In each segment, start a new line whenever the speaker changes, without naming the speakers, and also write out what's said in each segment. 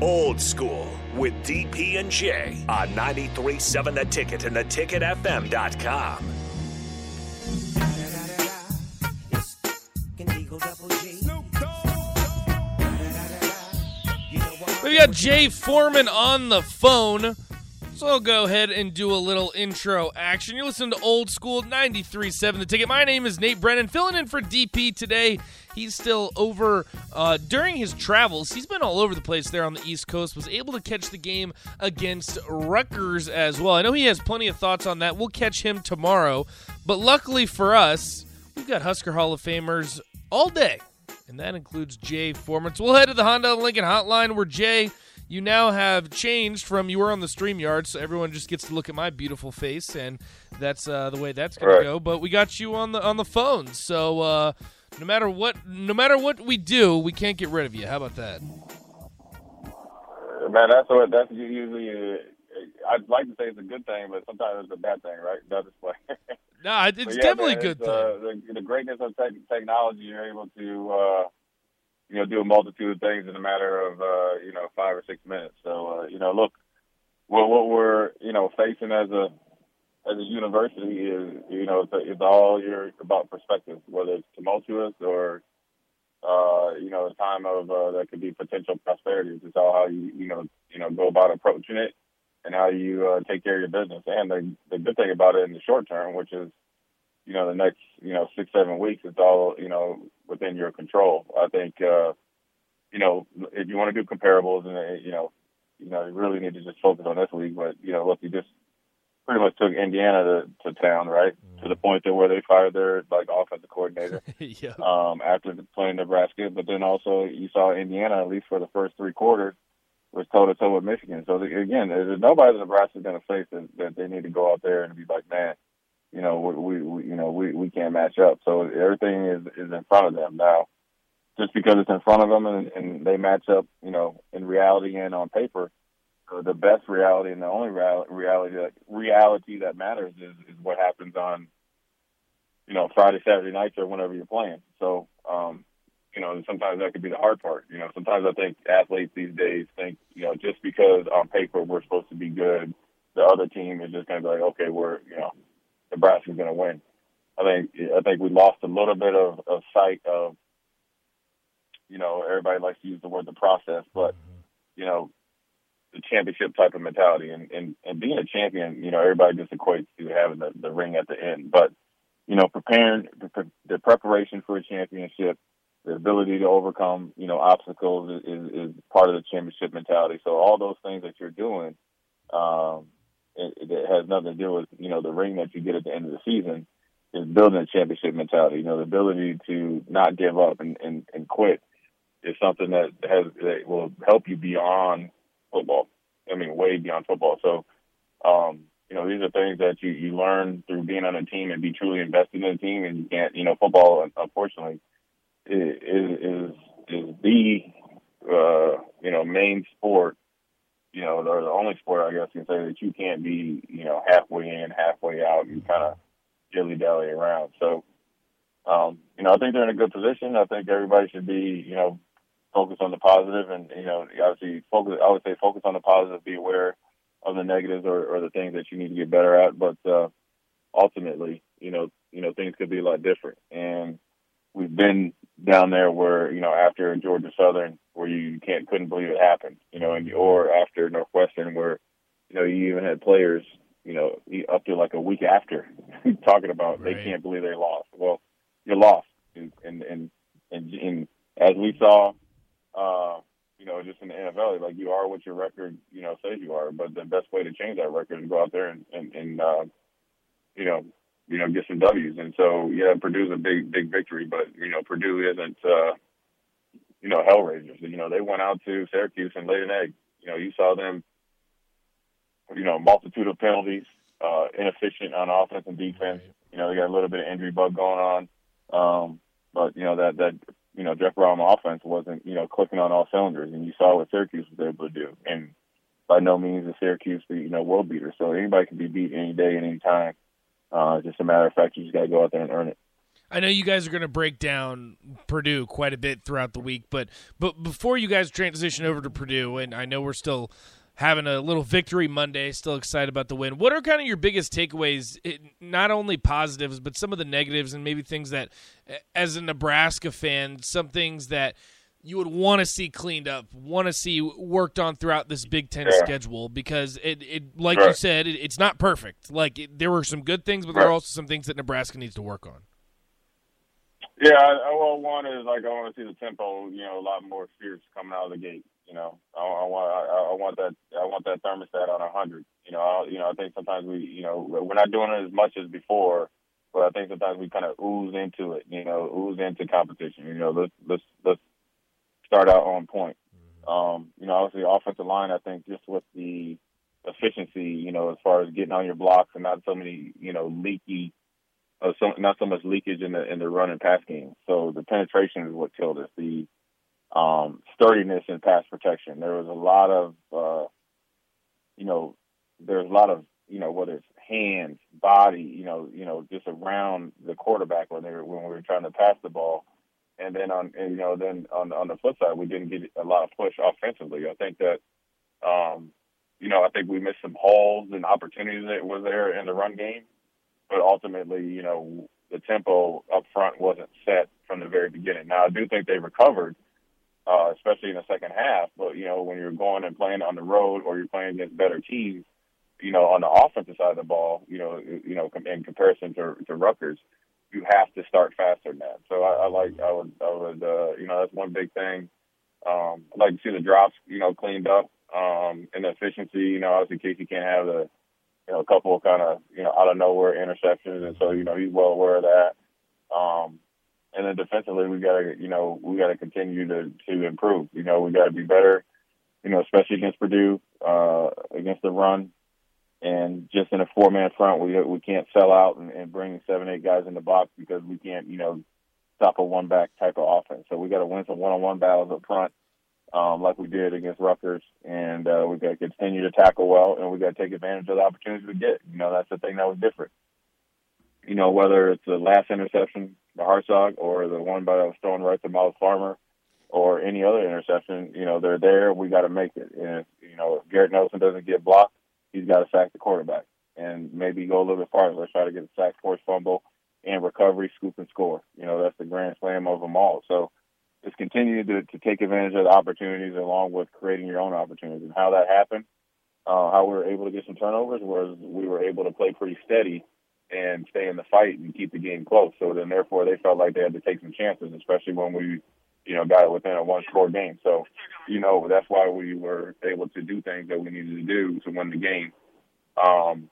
Old School with DP and J on 93.7 The Ticket and theticketfm.com.
We got Jay Foreman on the phone. So I'll go ahead and do a little intro action. You're listening to Old School 93.7 The Ticket. My name is Nate Brennan, filling in for DP today. He's still over uh, during his travels. He's been all over the place there on the East Coast. Was able to catch the game against Rutgers as well. I know he has plenty of thoughts on that. We'll catch him tomorrow. But luckily for us, we've got Husker Hall of Famers all day, and that includes Jay Foreman. So we'll head to the Honda Lincoln Hotline where Jay you now have changed from you were on the StreamYard, so everyone just gets to look at my beautiful face, and that's uh, the way that's gonna
Right.
go. But we got you on the on the phone, so uh, no matter what, no matter what we do, we can't get rid of you. How about that?
Man, that's what that's usually. Uh, I'd like to say it's a good thing, but sometimes it's a bad thing, right? That display.
No, it's
yeah,
definitely a good thing.
Uh, the, the greatness of tech technology, you're able to, uh, you know, do a multitude of things in a matter of, uh, you know, five or six minutes. So, uh, you know, look, what, what we're, you know, facing as a as a university is, you know, it's, it's all your about perspective, whether it's tumultuous or, uh, you know, a time of uh, that could be potential prosperity. It's all how you, you know, you know, go about approaching it and how you uh, take care of your business. And the, the good thing about it in the short term, which is, you know, the next, you know, six, seven weeks, it's all, you know, within your control. I think, uh, you know, if you want to do comparables and, you know, you know, you really need to just focus on this week. But, you know, look, you just pretty much took Indiana to, to town, right? To the point that where they fired their, like, offensive coordinator
yeah.
um, after playing Nebraska. But then also you saw Indiana, at least for the first three quarters, was toe to toe with Michigan. So the, again, there's nobody that Nebraska's going to face that, that they need to go out there and be like, man, you know, we, we, you know, we, we can't match up. So everything is is in front of them now. Just because it's in front of them and, and they match up, you know, in reality and on paper, uh, the best reality and the only reality reality that matters is, is what happens on, you know, Friday, Saturday nights or whenever you're playing. So, um, you know, sometimes that could be the hard part. You know, sometimes I think athletes these days think, you know, just because on paper we're supposed to be good, the other team is just going to be like, okay, we're, you know, Nebraska's going to win. I think I think we lost a little bit of, of sight of, you know, everybody likes to use the word the process, but you know, the championship type of mentality and, and, and being a champion, you know, everybody just equates to having the, the ring at the end. But, you know, preparing the, the preparation for a championship, the ability to overcome, you know, obstacles is, is, is part of the championship mentality. So all those things that you're doing, um, it, it has nothing to do with, you know, the ring that you get at the end of the season is building a championship mentality. You know, the ability to not give up and, and, and quit is something that has, that will help you beyond football. I mean, way beyond football. So, um, you know, these are things that you, you learn through being on a team and be truly invested in a team. And you can't, you know, football, unfortunately, is is is the uh, you know main sport. You know, or the only sport I guess you can say that you can't be, you know, halfway in, halfway out. You kind of dilly dally around. So, um, you know, I think they're in a good position. I think everybody should be, you know, focus on the positive and, you know, obviously focus, I would say focus on the positive, be aware of the negatives or, or the things that you need to get better at. But, uh, ultimately, you know, you know, things could be a lot different. And we've been down there where, you know, after Georgia Southern, where you can't, couldn't believe it happened, you know, and, or after Northwestern where, you know, you even had players, you know, up to like a week after talking about
Right.
they can't believe they lost. Well, you're lost. And, and, and, and, and as we saw, uh, you know, just in the NFL, like you are what your record, you know, says you are. But the best way to change that record is go out there and, and, and uh, you know, you know, get some W's. And so, yeah, Purdue's a big, big victory, but you know, Purdue isn't, uh, you know, Hellraisers. You know, they went out to Syracuse and laid an egg. You know, you saw them, you know, multitude of penalties, uh, inefficient on offense and defense. You know, they got a little bit of injury bug going on. Um, but you know that that you know Jeff Brohm offense wasn't you know clicking on all cylinders, and you saw what Syracuse was able to do. And by no means is Syracuse the you know world beater, so anybody can be beat any day any time. Uh, just a matter of fact, you just got to go out there and earn it.
I know you guys are going to break down Purdue quite a bit throughout the week, but but before you guys transition over to Purdue, and I know we're still having a little victory Monday, still excited about the win. What are kind of your biggest takeaways, not only positives, but some of the negatives and maybe things that, as a Nebraska fan, some things that you would want to see cleaned up, want to see worked on throughout this Big Ten yeah. schedule because it, it like right. you said, it, it's not perfect. Like it, there were some good things, but right. there are also some things that Nebraska needs to work on.
Yeah, I, well, one is like I want to see the tempo, you know, a lot more fierce coming out of the gate. You know, I, I want I, I want that I want that thermostat on a hundred. You know, I, you know, I think sometimes we, you know, we're not doing it as much as before, but I think sometimes we kind of ooze into it. You know, ooze into competition. You know, let's let's let's start out on point. Mm-hmm. Um, you know, obviously offensive line. I think just with the efficiency, you know, as far as getting on your blocks and not so many, you know, leaky uh, so, not so much leakage in the in the run and pass game. So the penetration is what killed us. The um, sturdiness in pass protection. There was a lot of, uh, you know, there's a lot of, you know, whether it's hands, body, you know, you know, just around the quarterback when they were when we were trying to pass the ball. And then on, and, you know, then on on the flip side, we didn't get a lot of push offensively. I think that, um, you know, I think we missed some holes and opportunities that were there in the run game but ultimately, you know, the tempo up front wasn't set from the very beginning. Now, I do think they recovered, uh, especially in the second half. But you know, when you're going and playing on the road or you're playing against better teams, you know, on the offensive side of the ball, you know, you know, in comparison to to Rutgers, you have to start faster than that. So I, I like, I would, I would, uh, you know, that's one big thing. Um, I'd like to see the drops, you know, cleaned up, um, and the efficiency. You know, obviously Casey can't have the you know, a couple of kind of, you know, out of nowhere interceptions. And so, you know, he's well aware of that. Um, and then defensively, we got to, you know, we got to continue to, to improve. You know, we got to be better, you know, especially against Purdue, uh, against the run. And just in a four man front, we, we can't sell out and, and bring seven, eight guys in the box because we can't, you know, stop a one back type of offense. So we got to win some one on one battles up front like we did against Rutgers, and uh, we got to continue to tackle well, and we got to take advantage of the opportunities we get. You know, that's the thing that was different. You know, whether it's the last interception, the Hartzog, or the one that was thrown right to Myles Farmer, or any other interception, you know, they're there. We got to make it. And if, you know, if Garrett Nelson doesn't get blocked, he's got to sack the quarterback, and maybe go a little bit farther. Let's try to get a sack, force fumble, and recovery, scoop and score. You know, that's the grand slam of them all. So is continue to, to take advantage of the opportunities along with creating your own opportunities. And how that happened, uh, how we were able to get some turnovers was we were able to play pretty steady and stay in the fight and keep the game close. So then, therefore, they felt like they had to take some chances, especially when we, you know, got it within a one-score game. So, you know, that's why we were able to do things that we needed to do to win the game. Um,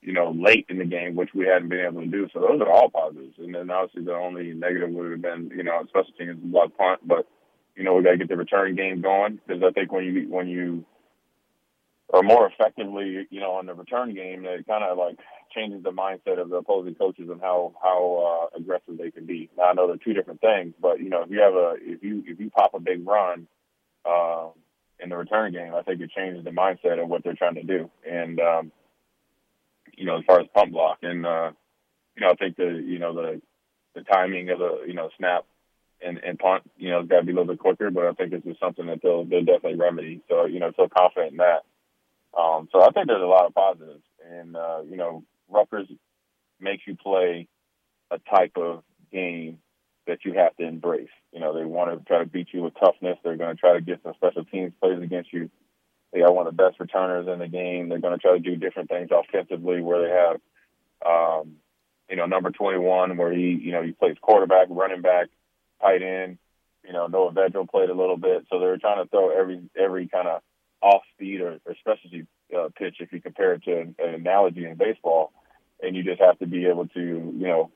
you know, late in the game, which we hadn't been able to do. So those are all positives. And then obviously the only negative would have been, you know, special teams block punt. But you know, we got to get the return game going because I think when you when you are more effectively, you know, on the return game, it kind of like changes the mindset of the opposing coaches and how how uh, aggressive they can be. Now I know they're two different things, but you know, if you have a if you if you pop a big run. Uh, in the return game, I think it changes the mindset of what they're trying to do. And um, you know, as far as pump block. And, uh, you know, I think the, you know, the, the timing of the, you know, snap and, and punt, you know, has got to be a little bit quicker, but I think it's just something that they'll, they'll definitely remedy. So, you know, so confident in that. Um, so I think there's a lot of positives and, uh, you know, Rutgers makes you play a type of game that you have to embrace. You know, they want to try to beat you with toughness. They're going to try to get some special teams plays against you. They got one of the best returners in the game. They're going to try to do different things offensively where they have, um, you know, number 21 where he, you know, he plays quarterback, running back, tight end. You know, Noah Vedral played a little bit. So they're trying to throw every every kind of off speed or, or specialty uh, pitch if you compare it to an, an analogy in baseball. And you just have to be able to, you know,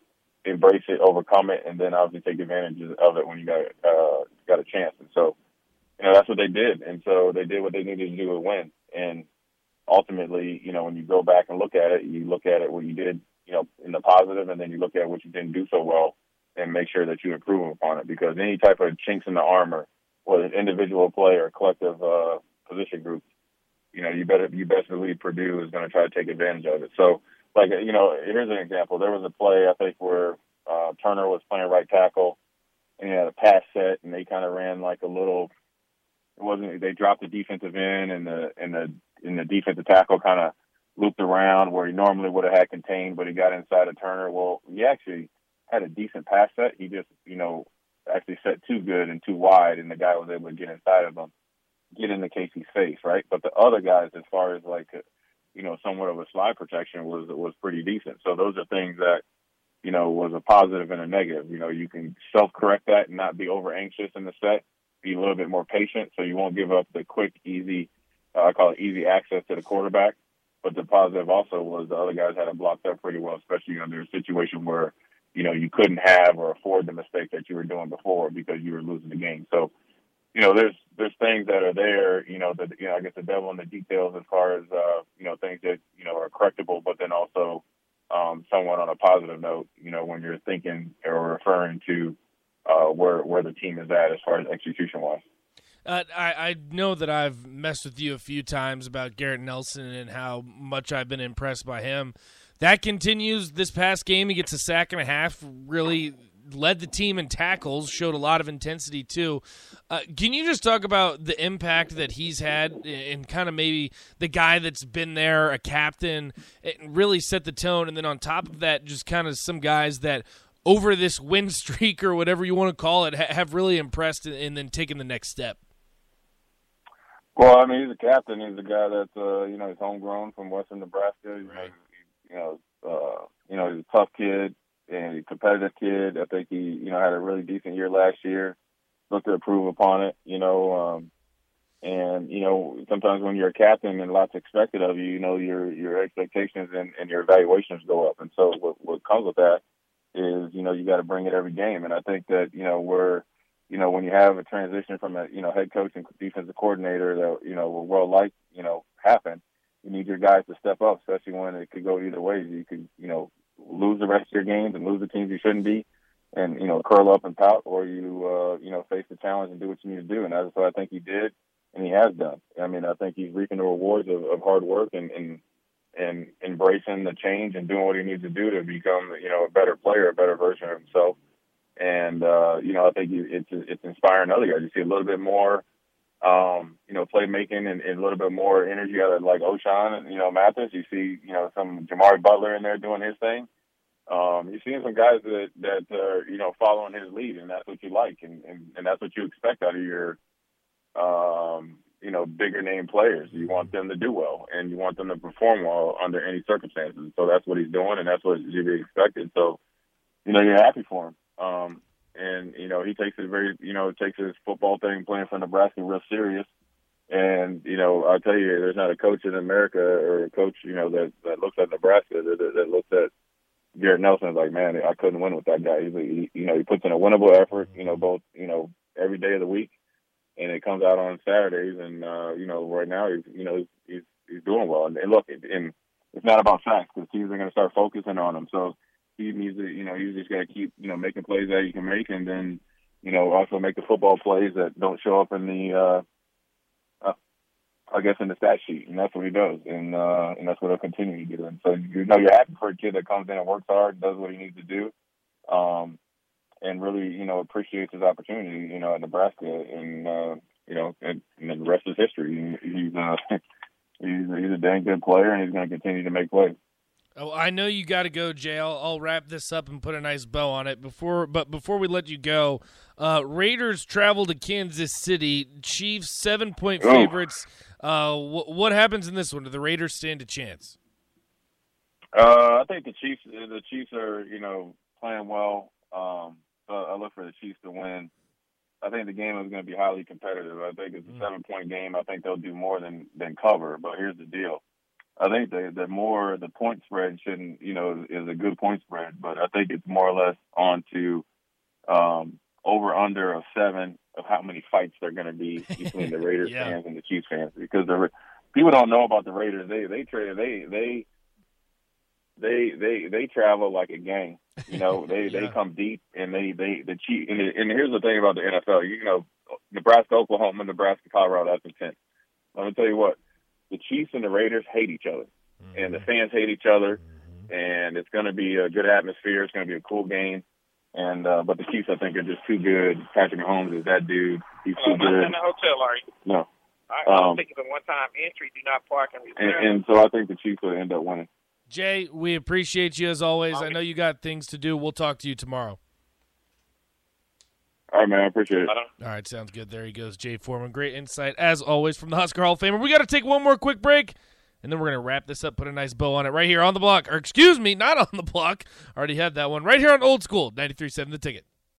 embrace it, overcome it, and then obviously take advantage of it when you got uh, got a chance. And so you know, that's what they did. And so they did what they needed to do to win. And ultimately, you know, when you go back and look at it, you look at it what you did, you know, in the positive, and then you look at what you didn't do so well and make sure that you improve upon it. Because any type of chinks in the armor, whether an individual play or collective uh, position group, you know, you better you best believe Purdue is going to try to take advantage of it. So, like, you know, here's an example. There was a play I think where uh, Turner was playing right tackle, and he had a pass set, and they kind of ran like a little. It wasn't. They dropped the defensive end, and the and the and the defensive tackle kind of looped around where he normally would have had contained, but he got inside of Turner. Well, he actually had a decent pass set. He just, you know, actually set too good and too wide, and the guy was able to get inside of him, get into Casey's face, right? But the other guys, as far as like, you know, somewhat of a slide protection was was pretty decent. So those are things that, you know, was a positive and a negative. You know, you can self correct that and not be over anxious in the set, be a little bit more patient, so you won't give up the quick, easy, uh, I call it easy access to the quarterback. But the positive also was the other guys had it blocked up pretty well, especially under a situation where you know, you couldn't have or afford the mistake that you were doing before because you were losing the game. So, you know, there's there's things that are there, you know, that you know, I guess the devil in the details as far as uh, you know, things that, you know, are correctable, but then also um somewhat on a positive note, you know, when you're thinking or referring to uh where where the team is at as far as execution wise.
Uh, I, I know that I've messed with you a few times about Garrett Nelson and how much I've been impressed by him. That continues this past game. He gets a sack and a half, really led the team in tackles, showed a lot of intensity too. Uh, can you just talk about the impact that he's had and kind of maybe the guy that's been there, a captain, and really set the tone? And then on top of that, just kind of some guys that over this win streak or whatever you want to call it have really impressed and then taken the next step.
Well, I mean, he's a captain. He's a guy that's, uh, you know, he's homegrown from Western Nebraska. You know, you know, uh, you know, he's a tough kid and a competitive kid. I think he, you know, had a really decent year last year. Looked to improve upon it, you know. Um, and you know, sometimes when you're a captain and lots expected of you, you know, your your expectations and, and your evaluations go up. And so what, what comes with that is, you know, you got to bring it every game. And I think that you know we're you know, when you have a transition from a, you know, head coach and defensive coordinator that, you know, will well like, you know, happen, you need your guys to step up, especially when it could go either way. You could, you know, lose the rest of your games and lose the teams you shouldn't be, and you know, curl up and pout, or you, uh, you know, face the challenge and do what you need to do. And that's what I think he did, and he has done. I mean, I think he's reaping the rewards of, of hard work and, and and embracing the change and doing what he needs to do to become, you know, a better player, a better version of himself. And uh, you know, I think it's it's inspiring other guys. You see a little bit more um, you know, playmaking and, and a little bit more energy out of like Ochaun and, you know, Mathis. You see, you know, some Jimari Butler in there doing his thing. Um, you're seeing some guys that, that are, you know, following his lead and that's what you like and, and, and that's what you expect out of your, um, you know, bigger name players. You want them to do well and you want them to perform well under any circumstances. So that's what he's doing and that's what you be expected. So, you know, you're happy for him. Um, and you know he takes it very you know takes his football thing playing for Nebraska real serious. And you know I'll tell you, there's not a coach in America or a coach you know that that looks at Nebraska that, that, that looks at Garrett Nelson is like, man, I couldn't win with that guy. He's he, you know he puts in a winnable effort, you know both you know every day of the week, and it comes out on Saturdays. And uh, you know right now he's you know he's he's, he's doing well. And, and look, and it's not about sacks because teams are going to start focusing on him. So he needs to, you know, he's just got to keep, you know, making plays that he can make, and then, you know, also make the football plays that don't show up in the, uh, uh, I guess, in the stat sheet, and that's what he does, and uh, and that's what he'll continue to do. And so, you know, you're happy for a kid that comes in and works hard, does what he needs to do, um, and really, you know, appreciates his opportunity, you know, at Nebraska, and uh, you know, and, and the rest is history. He's uh, he's he's a dang good player, and he's going to continue to make plays.
Oh, I know you got to go, Jay. I'll, I'll, wrap this up and put a nice bow on it before. But before we let you go, uh, Raiders travel to Kansas City. Chiefs seven point favorites. Uh, wh- what happens in this one? Do the Raiders stand a chance?
Uh, I think the Chiefs. The Chiefs are you know playing well. Um, so I look for the Chiefs to win. I think the game is going to be highly competitive. I think it's a mm. seven point game. I think they'll do more than than cover. But here's the deal I think the the more the point spread shouldn't you know is a good point spread, but I think it's more or less on to um, over under of seven of how many fights there are going to be between the Raiders yeah. fans and the Chiefs fans because the people don't know about the Raiders. They they trade they they they they they travel like a gang. You know they yeah. they come deep and they they the Chief and, and here's the thing about the NFL. You know Nebraska, Oklahoma, Nebraska, Colorado. That's intense. Let me tell you what the Chiefs and the Raiders hate each other, mm-hmm. and the fans hate each other, mm-hmm. and it's going to be a good atmosphere. It's going to be a cool game. And uh, but the Chiefs, I think, are just too good. Patrick Mahomes is that dude. He's too
Uh, not
good.
in the hotel, are you?
No,
I, I
Um,
don't think it's a one-time entry. Do not park and reserve.
and, and so I think the Chiefs will end up winning.
Jay, we appreciate you as always. I know you got things to do. We'll talk to you tomorrow.
All right, man. I appreciate it.
All right, sounds good. There he goes, Jay Foreman. Great insight, as always, from the Husker Hall of Famer. We got to take one more quick break, and then we're going to wrap this up, put a nice bow on it right here on the block. Or, excuse me, not on the block. Already had that one. Right here on Old School, 93.7 The Ticket.